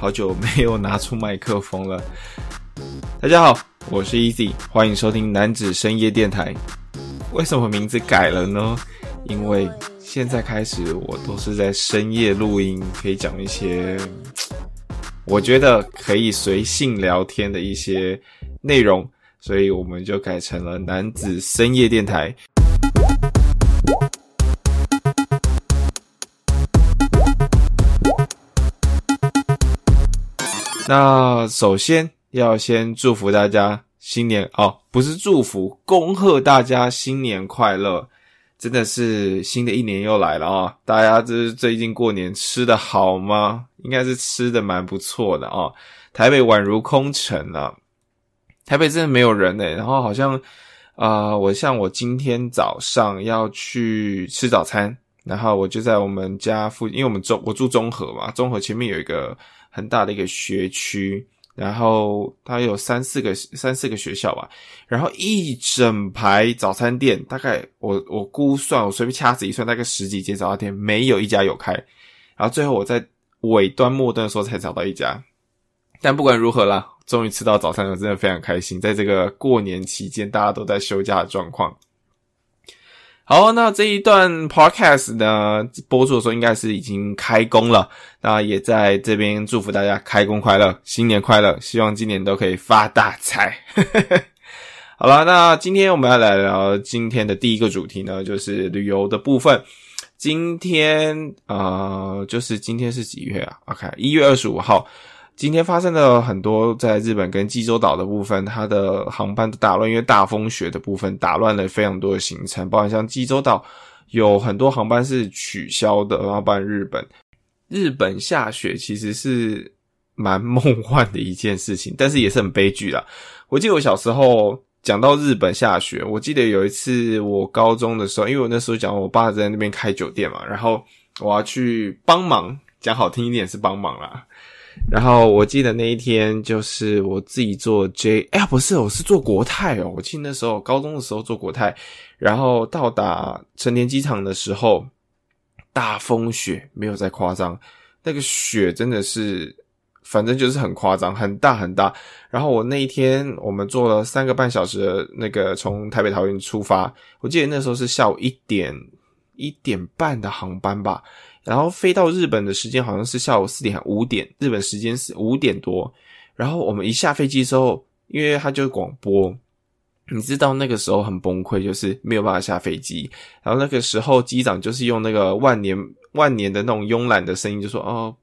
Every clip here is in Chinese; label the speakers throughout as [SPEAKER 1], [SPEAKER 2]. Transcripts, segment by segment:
[SPEAKER 1] 好久没有拿出麦克风了。大家好，我是 Easy，欢迎收听男子深夜电台。为什么名字改了呢？因为现在开始我都是在深夜录音，可以讲一些我觉得可以随性聊天的一些内容，所以我们就改成了男子深夜电台。那首先要先祝福大家新年哦，不是祝福，恭贺大家新年快乐！真的是新的一年又来了啊！大家这最近过年吃的好吗？应该是吃的蛮不错的啊。台北宛如空城了，台北真的没有人呢。然后好像啊，我像我今天早上要去吃早餐，然后我就在我们家附近，因为我们中我住中和嘛，中和前面有一个。很大的一个学区，然后它有三四个三四个学校吧，然后一整排早餐店，大概我我估算我随便掐指一算，大概十几间早餐店没有一家有开，然后最后我在尾端末端的时候才找到一家，但不管如何啦，终于吃到早餐了，真的非常开心。在这个过年期间，大家都在休假的状况。好，那这一段 podcast 呢播出的时候应该是已经开工了，那也在这边祝福大家开工快乐，新年快乐，希望今年都可以发大财。好了，那今天我们要来聊今天的第一个主题呢，就是旅游的部分。今天呃，就是今天是几月啊？OK，一月二十五号。今天发生了很多在日本跟济州岛的部分，它的航班的打乱，因为大风雪的部分打乱了非常多的行程，包含像济州岛有很多航班是取消的，然后包含日本，日本下雪其实是蛮梦幻的一件事情，但是也是很悲剧啦。我记得我小时候讲到日本下雪，我记得有一次我高中的时候，因为我那时候讲我爸在那边开酒店嘛，然后我要去帮忙，讲好听一点是帮忙啦。然后我记得那一天就是我自己坐 J，哎呀不是，我是坐国泰哦。我记得那时候高中的时候坐国泰，然后到达成田机场的时候，大风雪没有再夸张，那个雪真的是，反正就是很夸张，很大很大。然后我那一天我们坐了三个半小时的那个从台北桃园出发，我记得那时候是下午一点一点半的航班吧。然后飞到日本的时间好像是下午四点五点，日本时间是五点多。然后我们一下飞机之后，因为他就广播，你知道那个时候很崩溃，就是没有办法下飞机。然后那个时候机长就是用那个万年万年的那种慵懒的声音就说：“哦，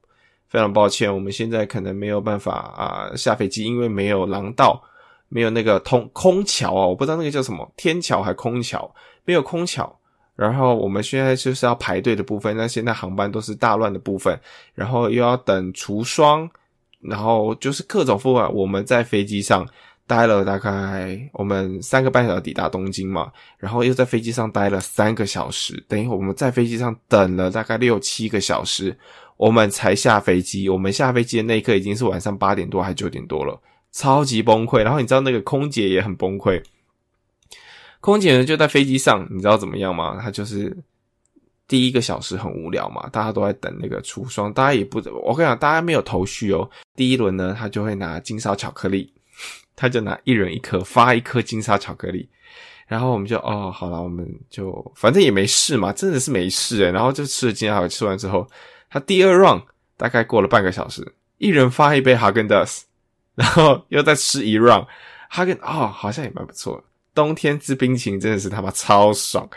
[SPEAKER 1] 非常抱歉，我们现在可能没有办法啊下飞机，因为没有廊道，没有那个通空桥啊，我不知道那个叫什么天桥还空桥，没有空桥。”然后我们现在就是要排队的部分，那现在航班都是大乱的部分，然后又要等除霜，然后就是各种复杂。我们在飞机上待了大概我们三个半小时抵达东京嘛，然后又在飞机上待了三个小时，等于我们在飞机上等了大概六七个小时，我们才下飞机。我们下飞机的那一刻已经是晚上八点多还九点多了，超级崩溃。然后你知道那个空姐也很崩溃。空姐呢就在飞机上，你知道怎么样吗？她就是第一个小时很无聊嘛，大家都在等那个出霜，大家也不，我跟你讲，大家没有头绪哦。第一轮呢，他就会拿金沙巧克力，他就拿一人一颗，发一颗金沙巧克力，然后我们就哦，好了，我们就反正也没事嘛，真的是没事诶然后就吃了金沙巧克力，吃完之后，他第二 round 大概过了半个小时，一人发一杯哈根达斯，然后又再吃一 round 哈根，哦，好像也蛮不错。冬天吃冰淇淋真的是他妈超爽，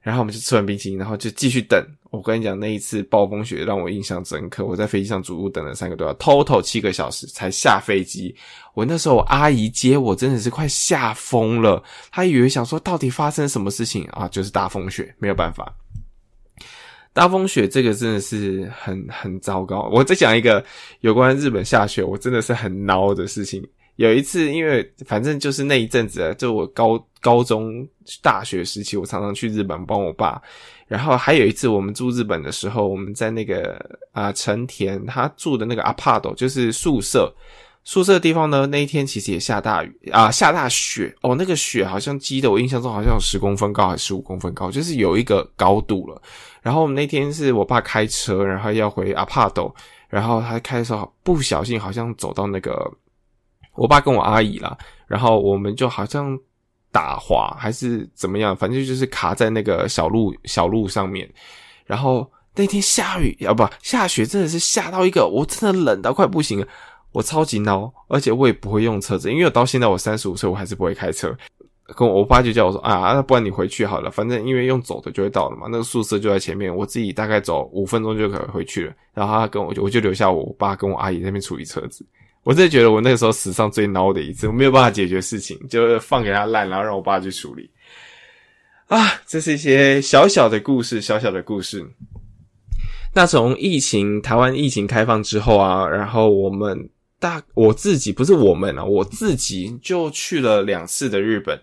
[SPEAKER 1] 然后我们就吃完冰淇淋，然后就继续等。我跟你讲，那一次暴风雪让我印象深刻。我在飞机上足足等了三个多小时，total 七个小时才下飞机。我那时候阿姨接我，真的是快吓疯了。她以为想说到底发生什么事情啊？就是大风雪，没有办法。大风雪这个真的是很很糟糕。我再讲一个有关日本下雪，我真的是很孬的事情。有一次，因为反正就是那一阵子啊，就我高高中、大学时期，我常常去日本帮我爸。然后还有一次，我们住日本的时候，我们在那个啊成田，他住的那个阿帕斗，就是宿舍。宿舍的地方呢，那一天其实也下大雨啊，下大雪哦。那个雪好像积的，我印象中好像有十公分高，还是十五公分高，就是有一个高度了。然后我们那天是我爸开车，然后要回阿帕斗。然后他开的时候不小心好像走到那个我爸跟我阿姨啦，然后我们就好像打滑还是怎么样，反正就是卡在那个小路小路上面。然后那天下雨啊不下雪，真的是下到一个我真的冷到快不行了，我超级孬，而且我也不会用车子，因为我到现在我三十五岁我还是不会开车。跟我爸就叫我说啊，那不然你回去好了，反正因为用走的就会到了嘛，那个宿舍就在前面，我自己大概走五分钟就可以回去了。然后他跟我就我就留下我爸跟我阿姨那边处理车子。我真的觉得我那个时候史上最孬的一次，我没有办法解决事情，就放给他烂，然后让我爸去处理。啊，这是一些小小的故事，小小的故事。那从疫情台湾疫情开放之后啊，然后我们大我自己不是我们啊，我自己就去了两次的日本。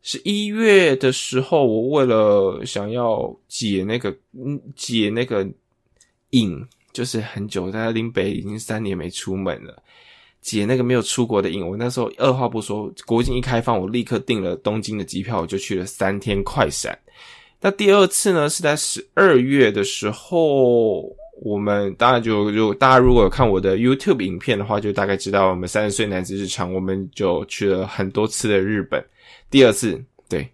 [SPEAKER 1] 是一月的时候，我为了想要解那个解那个瘾，就是很久在林北已经三年没出门了，解那个没有出国的瘾。我那时候二话不说，国境一开放，我立刻订了东京的机票，我就去了三天快闪。那第二次呢，是在十二月的时候，我们当然就就大家如果有看我的 YouTube 影片的话，就大概知道我们三十岁男子日常，我们就去了很多次的日本。第二次，对，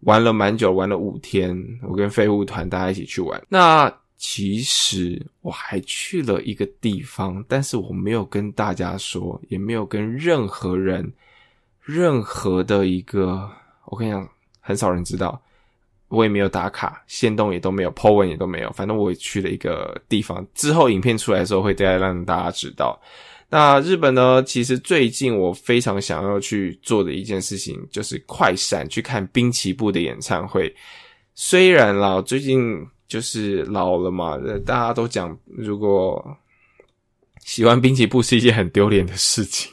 [SPEAKER 1] 玩了蛮久，玩了五天。我跟飞虎团大家一起去玩。那其实我还去了一个地方，但是我没有跟大家说，也没有跟任何人，任何的一个，我跟你讲，很少人知道。我也没有打卡，线动也都没有，po 文也都没有。反正我也去了一个地方，之后影片出来的时候会再让大家知道。那日本呢？其实最近我非常想要去做的一件事情，就是快闪去看滨崎步的演唱会。虽然啦，最近就是老了嘛，大家都讲，如果喜欢滨崎步是一件很丢脸的事情，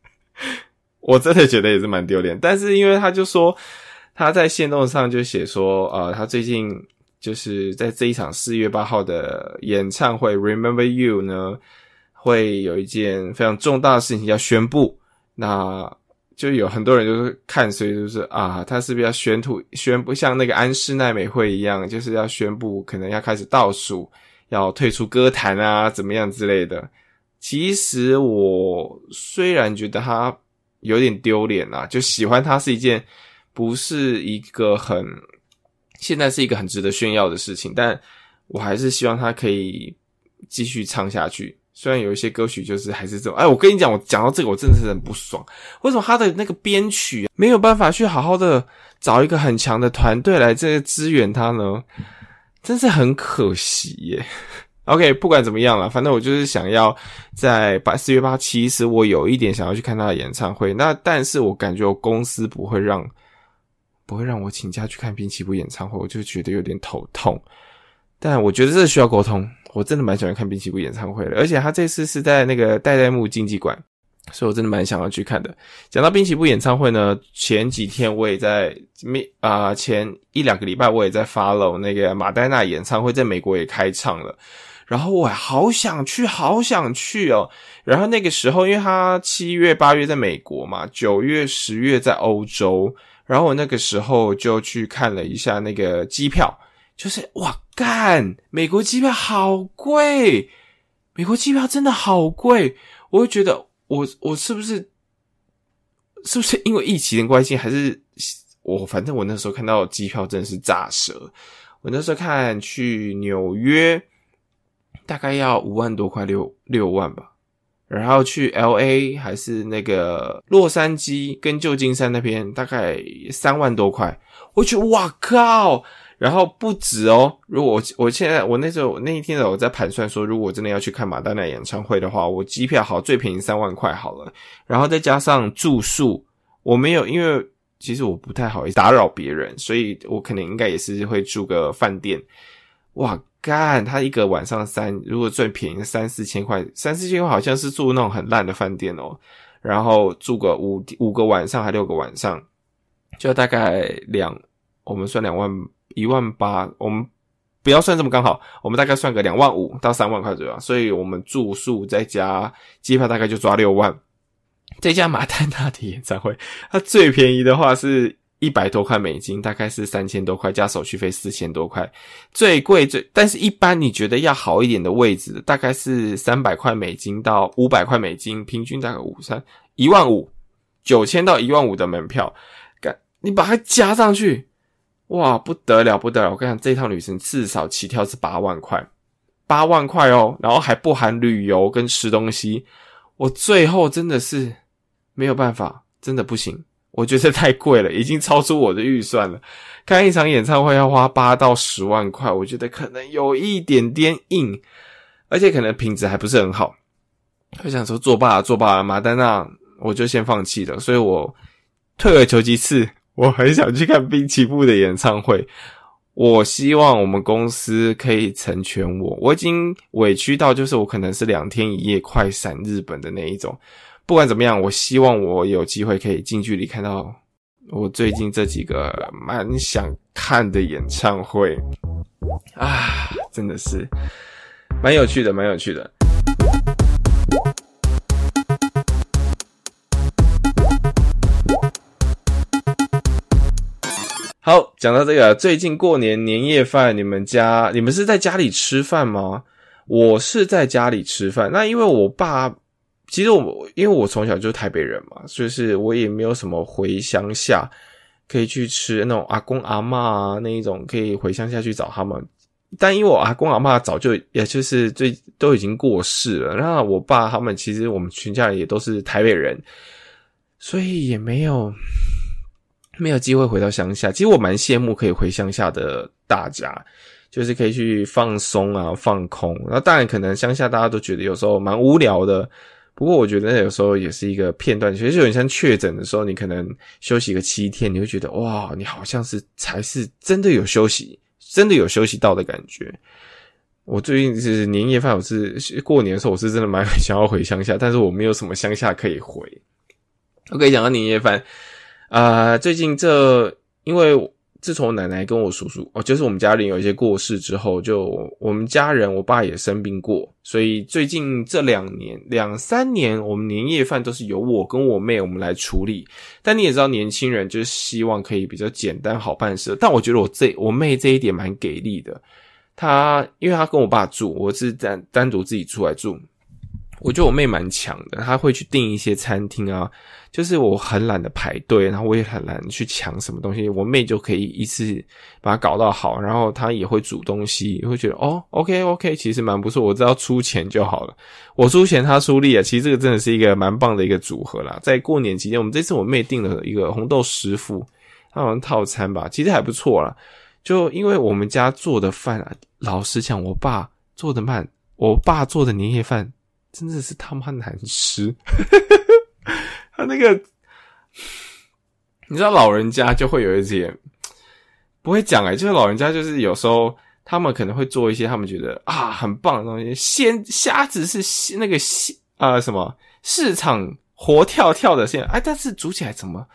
[SPEAKER 1] 我真的觉得也是蛮丢脸。但是因为他就说他在线动上就写说，呃，他最近就是在这一场四月八号的演唱会《Remember You》呢。会有一件非常重大的事情要宣布，那就有很多人就是看，所以就是啊，他是不是要宣布宣布像那个安室奈美惠一样，就是要宣布可能要开始倒数，要退出歌坛啊，怎么样之类的。其实我虽然觉得他有点丢脸啊，就喜欢他是一件不是一个很现在是一个很值得炫耀的事情，但我还是希望他可以继续唱下去。虽然有一些歌曲就是还是这种，哎，我跟你讲，我讲到这个，我真的是很不爽。为什么他的那个编曲没有办法去好好的找一个很强的团队来这支援他呢？真是很可惜耶。OK，不管怎么样了，反正我就是想要在八四月八，其实我有一点想要去看他的演唱会。那但是我感觉我公司不会让，不会让我请假去看滨崎步演唱会，我就觉得有点头痛。但我觉得这需要沟通。我真的蛮喜欢看滨崎步演唱会的，而且他这次是在那个代代木竞技馆，所以我真的蛮想要去看的。讲到滨崎步演唱会呢，前几天我也在没啊，前一两个礼拜我也在 follow 那个马黛娜演唱会，在美国也开唱了，然后我好想去，好想去哦。然后那个时候，因为他七月八月在美国嘛，九月十月在欧洲，然后我那个时候就去看了一下那个机票。就是哇干！美国机票好贵，美国机票真的好贵。我会觉得，我我是不是是不是因为疫情的关系，还是我反正我那时候看到机票真的是炸舌。我那时候看去纽约，大概要五万多块，六六万吧。然后去 L A 还是那个洛杉矶跟旧金山那边，大概三万多块。我觉得哇靠！然后不止哦，如果我我现在我那时候那一天的我在盘算说，如果真的要去看马丹娜演唱会的话，我机票好最便宜三万块好了，然后再加上住宿，我没有，因为其实我不太好意思打扰别人，所以我可能应该也是会住个饭店。哇干，他一个晚上三，如果最便宜三四千块，三四千块好像是住那种很烂的饭店哦，然后住个五五个晚上还六个晚上，就大概两，我们算两万。一万八，我们不要算这么刚好，我们大概算个两万五到三万块左右，所以我们住宿再加机票大概就抓六万。再加马丹娜的演唱会，它最便宜的话是一百多块美金，大概是三千多块，加手续费四千多块。最贵最，但是一般你觉得要好一点的位置，大概是三百块美金到五百块美金，平均大概五三一万五，九千到一万五的门票，干你把它加上去，哇，不得了不得了！我跟你讲，这趟旅程至少起跳是八万块，八万块哦，然后还不含旅游跟吃东西。我最后真的是没有办法，真的不行，我觉得太贵了，已经超出我的预算了。看一场演唱会要花八到十万块，我觉得可能有一点点硬，而且可能品质还不是很好。我想说作罢作罢，马丹娜我就先放弃了。所以我退而求其次，我很想去看滨崎步的演唱会。我希望我们公司可以成全我，我已经委屈到就是我可能是两天一夜快闪日本的那一种。不管怎么样，我希望我有机会可以近距离看到我最近这几个蛮想看的演唱会啊，真的是蛮有趣的，蛮有趣的。好，讲到这个，最近过年年夜饭，你们家你们是在家里吃饭吗？我是在家里吃饭。那因为我爸，其实我因为我从小就是台北人嘛，所以是我也没有什么回乡下可以去吃那种阿公阿妈啊那一种可以回乡下去找他们。但因为我阿公阿妈早就也就是最都已经过世了，那我爸他们其实我们全家人也都是台北人，所以也没有。没有机会回到乡下，其实我蛮羡慕可以回乡下的大家，就是可以去放松啊、放空。那当然，可能乡下大家都觉得有时候蛮无聊的，不过我觉得有时候也是一个片段。其实有点像确诊的时候，你可能休息个七天，你会觉得哇，你好像是才是真的有休息，真的有休息到的感觉。我最近是年夜饭，我是过年的时候，我是真的蛮想要回乡下，但是我没有什么乡下可以回。我可以讲到年夜饭。啊，最近这因为自从奶奶跟我叔叔哦，就是我们家里有一些过世之后，就我们家人，我爸也生病过，所以最近这两年两三年，我们年夜饭都是由我跟我妹我们来处理。但你也知道，年轻人就是希望可以比较简单好办事。但我觉得我这我妹这一点蛮给力的，她因为她跟我爸住，我是单单独自己出来住。我觉得我妹蛮强的，她会去订一些餐厅啊，就是我很懒得排队，然后我也很懒去抢什么东西，我妹就可以一次把它搞到好，然后她也会煮东西，会觉得哦，OK OK，其实蛮不错，我只要出钱就好了，我出钱她出力啊，其实这个真的是一个蛮棒的一个组合啦。在过年期间，我们这次我妹订了一个红豆师傅，好像套餐吧，其实还不错啦。就因为我们家做的饭啊，老实讲，我爸做的慢，我爸做的年夜饭。真的是他妈难吃，他那个，你知道老人家就会有一些不会讲哎，就是老人家就是有时候他们可能会做一些他们觉得啊很棒的东西，鲜虾子是那个鲜啊什么市场活跳跳的鲜哎，但是煮起来怎么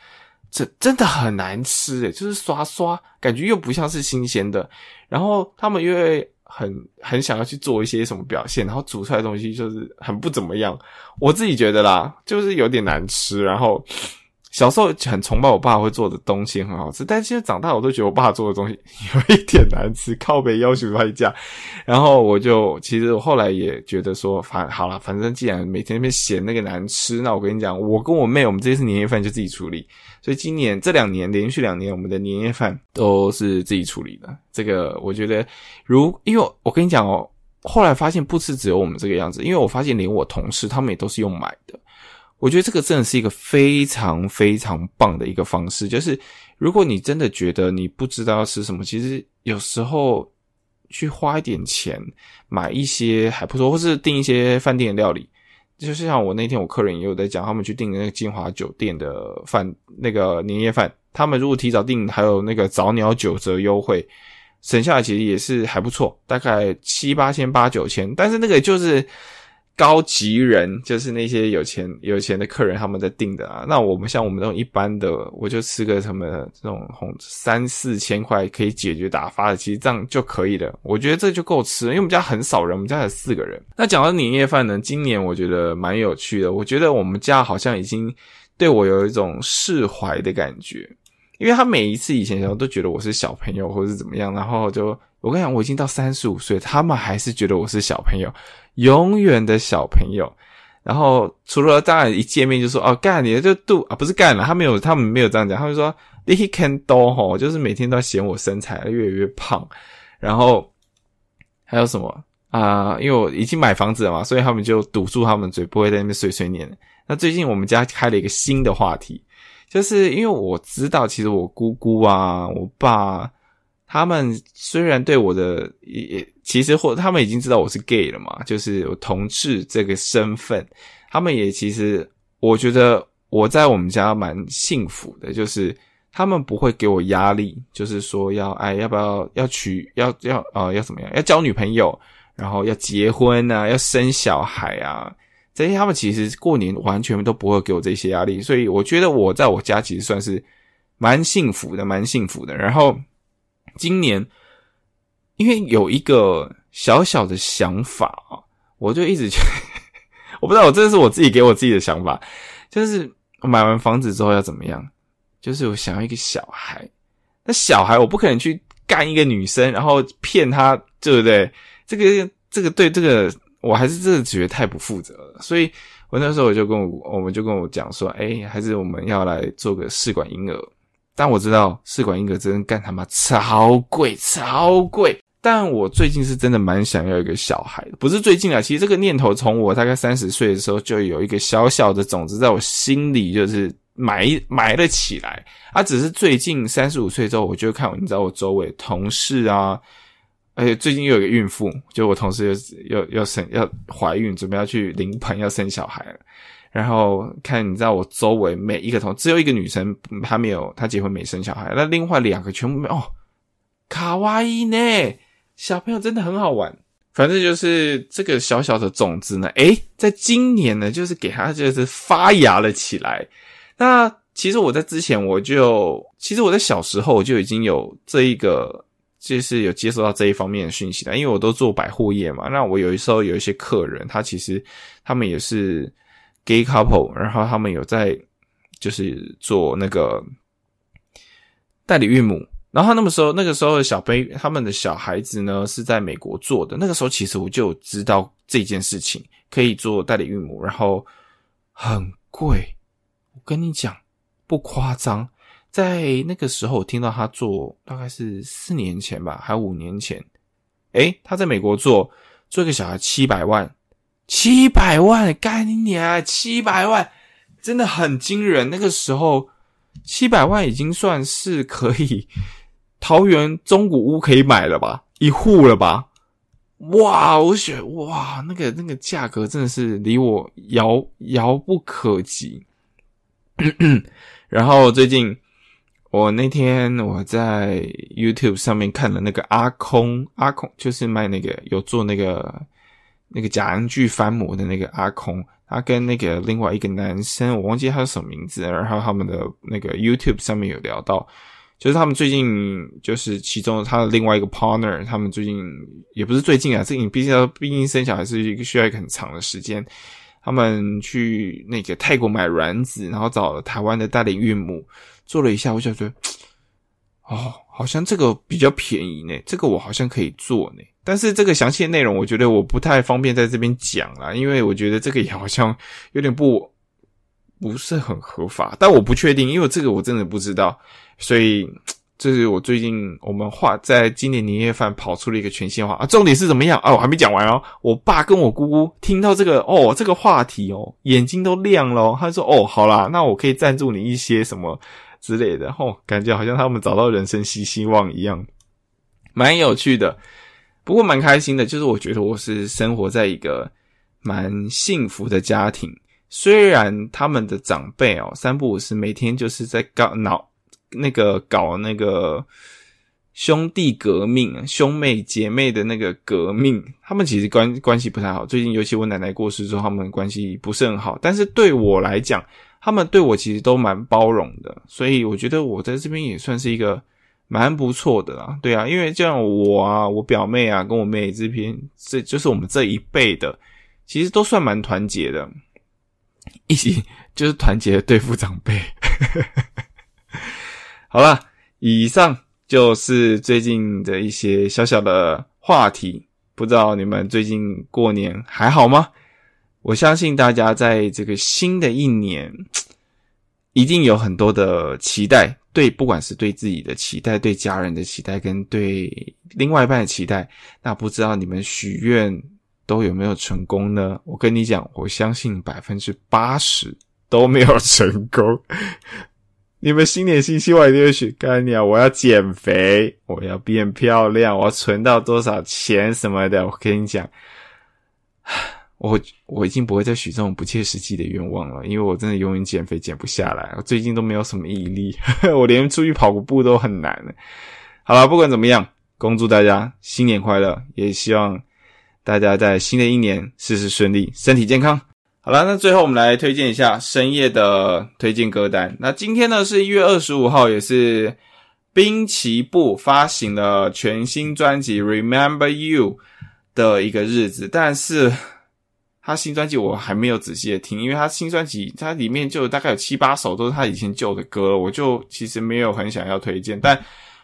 [SPEAKER 1] 这真的很难吃哎，就是刷刷，感觉又不像是新鲜的，然后他们因为。很很想要去做一些什么表现，然后煮出来的东西就是很不怎么样。我自己觉得啦，就是有点难吃。然后小时候很崇拜我爸会做的东西很好吃，但现在长大我都觉得我爸做的东西有一点难吃，靠北要求太价。然后我就其实我后来也觉得说，反好了，反正既然每天那边嫌那个难吃，那我跟你讲，我跟我妹我们这次年夜饭就自己处理。所以今年这两年连续两年，我们的年夜饭都是自己处理的。这个我觉得，如因为我跟你讲哦，后来发现不是只有我们这个样子，因为我发现连我同事他们也都是用买的。我觉得这个真的是一个非常非常棒的一个方式。就是如果你真的觉得你不知道吃什么，其实有时候去花一点钱买一些还不错，或是订一些饭店的料理。就是像我那天我客人也有在讲，他们去订那个金华酒店的饭，那个年夜饭，他们如果提早订，还有那个早鸟九折优惠，省下来其实也是还不错，大概七八千八九千，但是那个就是。高级人就是那些有钱有钱的客人，他们在订的啊。那我们像我们这种一般的，我就吃个什么这种红三四千块可以解决打发的，其实这样就可以了。我觉得这就够吃，因为我们家很少人，我们家才四个人。那讲到年夜饭呢，今年我觉得蛮有趣的。我觉得我们家好像已经对我有一种释怀的感觉。因为他每一次以前时候都觉得我是小朋友或者是怎么样，然后就我跟你讲，我已经到三十五岁，他们还是觉得我是小朋友，永远的小朋友。然后除了当然一见面就说哦干你就肚啊不是干了，他没有他们没有这样讲，他们说 he can do 吼，就是每天都要嫌我身材越来越胖。然后还有什么啊？因为我已经买房子了嘛，所以他们就堵住他们嘴，不会在那边碎碎念。那最近我们家开了一个新的话题，就是因为我知道其实我姑姑啊、我爸他们虽然对我的也。其实或他们已经知道我是 gay 了嘛，就是有同志这个身份，他们也其实我觉得我在我们家蛮幸福的，就是他们不会给我压力，就是说要哎要不要要娶要要啊要怎么样要交女朋友，然后要结婚啊要生小孩啊这些他们其实过年完全都不会给我这些压力，所以我觉得我在我家其实算是蛮幸福的，蛮幸福的。然后今年。因为有一个小小的想法啊，我就一直觉得，我不知道，我这是我自己给我自己的想法，就是买完房子之后要怎么样？就是我想要一个小孩，那小孩我不可能去干一个女生，然后骗她，对不对？这个这个对这个我还是真的觉得太不负责了，所以我那时候我就跟我我们就跟我讲说，哎，还是我们要来做个试管婴儿。但我知道试管婴儿真的干他妈超贵，超贵。但我最近是真的蛮想要一个小孩的，不是最近啊，其实这个念头从我大概三十岁的时候就有一个小小的种子在我心里，就是埋埋了起来。啊，只是最近三十五岁之后，我就看，你知道我周围同事啊，而且最近又有一个孕妇，就我同事又要要生要怀孕，准备要去临盆要生小孩了。然后看，你知道我周围每一个同只有一个女生她没有，她结婚没生小孩，那另外两个全部没哦，卡哇伊呢？小朋友真的很好玩，反正就是这个小小的种子呢，诶，在今年呢，就是给它就是发芽了起来。那其实我在之前我就，其实我在小时候我就已经有这一个，就是有接收到这一方面的讯息了，因为我都做百货业嘛。那我有时候有一些客人，他其实他们也是 gay couple，然后他们有在就是做那个代理孕母。然后那么时候，那个时候的小 baby，他们的小孩子呢是在美国做的。那个时候其实我就知道这件事情可以做代理孕母，然后很贵。我跟你讲，不夸张，在那个时候我听到他做，大概是四年前吧，还五年前。诶，他在美国做做一个小孩七百万，七百万，干你娘，七百万，真的很惊人。那个时候七百万已经算是可以。桃园中古屋可以买了吧？一户了吧？哇！我选哇，那个那个价格真的是离我遥遥不可及。然后最近我那天我在 YouTube 上面看了那个阿空，阿空就是卖那个有做那个那个假洋剧翻模的那个阿空，他跟那个另外一个男生，我忘记他是什么名字，然后他们的那个 YouTube 上面有聊到。就是他们最近，就是其中他的另外一个 partner，他们最近也不是最近啊，这你毕竟毕竟生小孩是一个需要一个很长的时间。他们去那个泰国买卵子，然后找了台湾的代理孕母做了一下，我就觉得，哦，好像这个比较便宜呢，这个我好像可以做呢。但是这个详细的内容，我觉得我不太方便在这边讲啦，因为我觉得这个也好像有点不。不是很合法，但我不确定，因为这个我真的不知道，所以这是我最近我们话在今年年夜饭跑出了一个全新话啊，重点是怎么样啊？我还没讲完哦。我爸跟我姑姑听到这个哦，这个话题哦，眼睛都亮了。他说：“哦，好啦，那我可以赞助你一些什么之类的。”哦，感觉好像他们找到人生新希望一样，蛮有趣的，不过蛮开心的。就是我觉得我是生活在一个蛮幸福的家庭。虽然他们的长辈哦，三不五时每天就是在搞闹那个搞那个兄弟革命、兄妹姐妹的那个革命，他们其实关关系不太好。最近尤其我奶奶过世之后，他们关系不是很好。但是对我来讲，他们对我其实都蛮包容的，所以我觉得我在这边也算是一个蛮不错的啦。对啊，因为像我啊，我表妹啊，跟我妹这边，这就是我们这一辈的，其实都算蛮团结的。一起就是团结对付长辈。好了，以上就是最近的一些小小的话题。不知道你们最近过年还好吗？我相信大家在这个新的一年，一定有很多的期待。对，不管是对自己的期待、对家人的期待，跟对另外一半的期待，那不知道你们许愿都有没有成功呢？我跟你讲，我相信百分之八十都没有成功。你们新年新希望一定会许，干你啊！我要减肥，我要变漂亮，我要存到多少钱什么的。我跟你讲，我我已经不会再许这种不切实际的愿望了，因为我真的永远减肥减不下来。我最近都没有什么毅力，我连出去跑个步都很难。好了，不管怎么样，恭祝大家新年快乐，也希望大家在新的一年事事顺利，身体健康。好了，那最后我们来推荐一下深夜的推荐歌单。那今天呢是一月二十五号，也是滨崎步发行了全新专辑《Remember You》的一个日子。但是他新专辑我还没有仔细的听，因为他新专辑它里面就大概有七八首都是他以前旧的歌，我就其实没有很想要推荐。但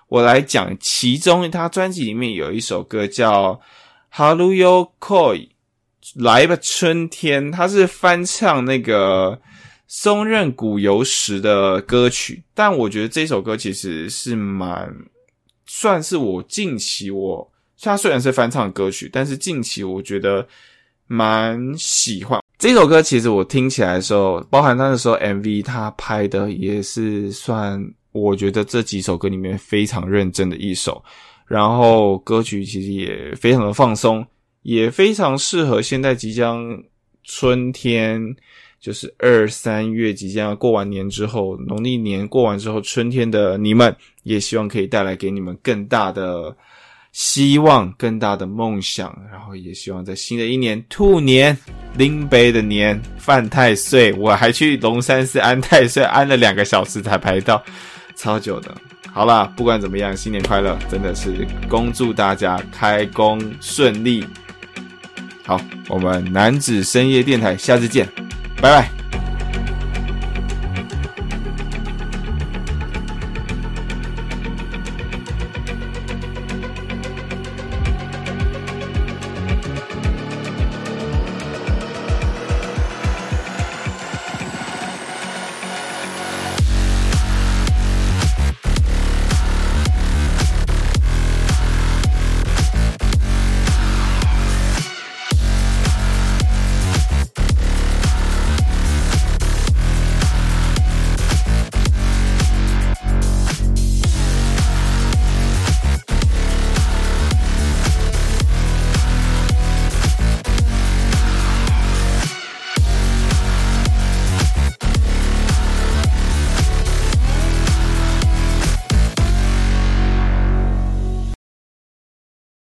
[SPEAKER 1] 我来讲，其中他专辑里面有一首歌叫《Haruyo Koi》。来吧，春天，他是翻唱那个松任谷由实的歌曲，但我觉得这首歌其实是蛮算是我近期我，他虽然是翻唱歌曲，但是近期我觉得蛮喜欢这首歌。其实我听起来的时候，包含他的时候 MV 他拍的也是算，我觉得这几首歌里面非常认真的一首，然后歌曲其实也非常的放松。也非常适合现在即将春天，就是二三月即将过完年之后，农历年过完之后，春天的你们，也希望可以带来给你们更大的希望、更大的梦想，然后也希望在新的一年兔年拎杯的年犯太岁，我还去龙山寺安太岁，安了两个小时才排到，超久的。好啦，不管怎么样，新年快乐，真的是恭祝大家开工顺利。好，我们男子深夜电台，下次见，拜拜。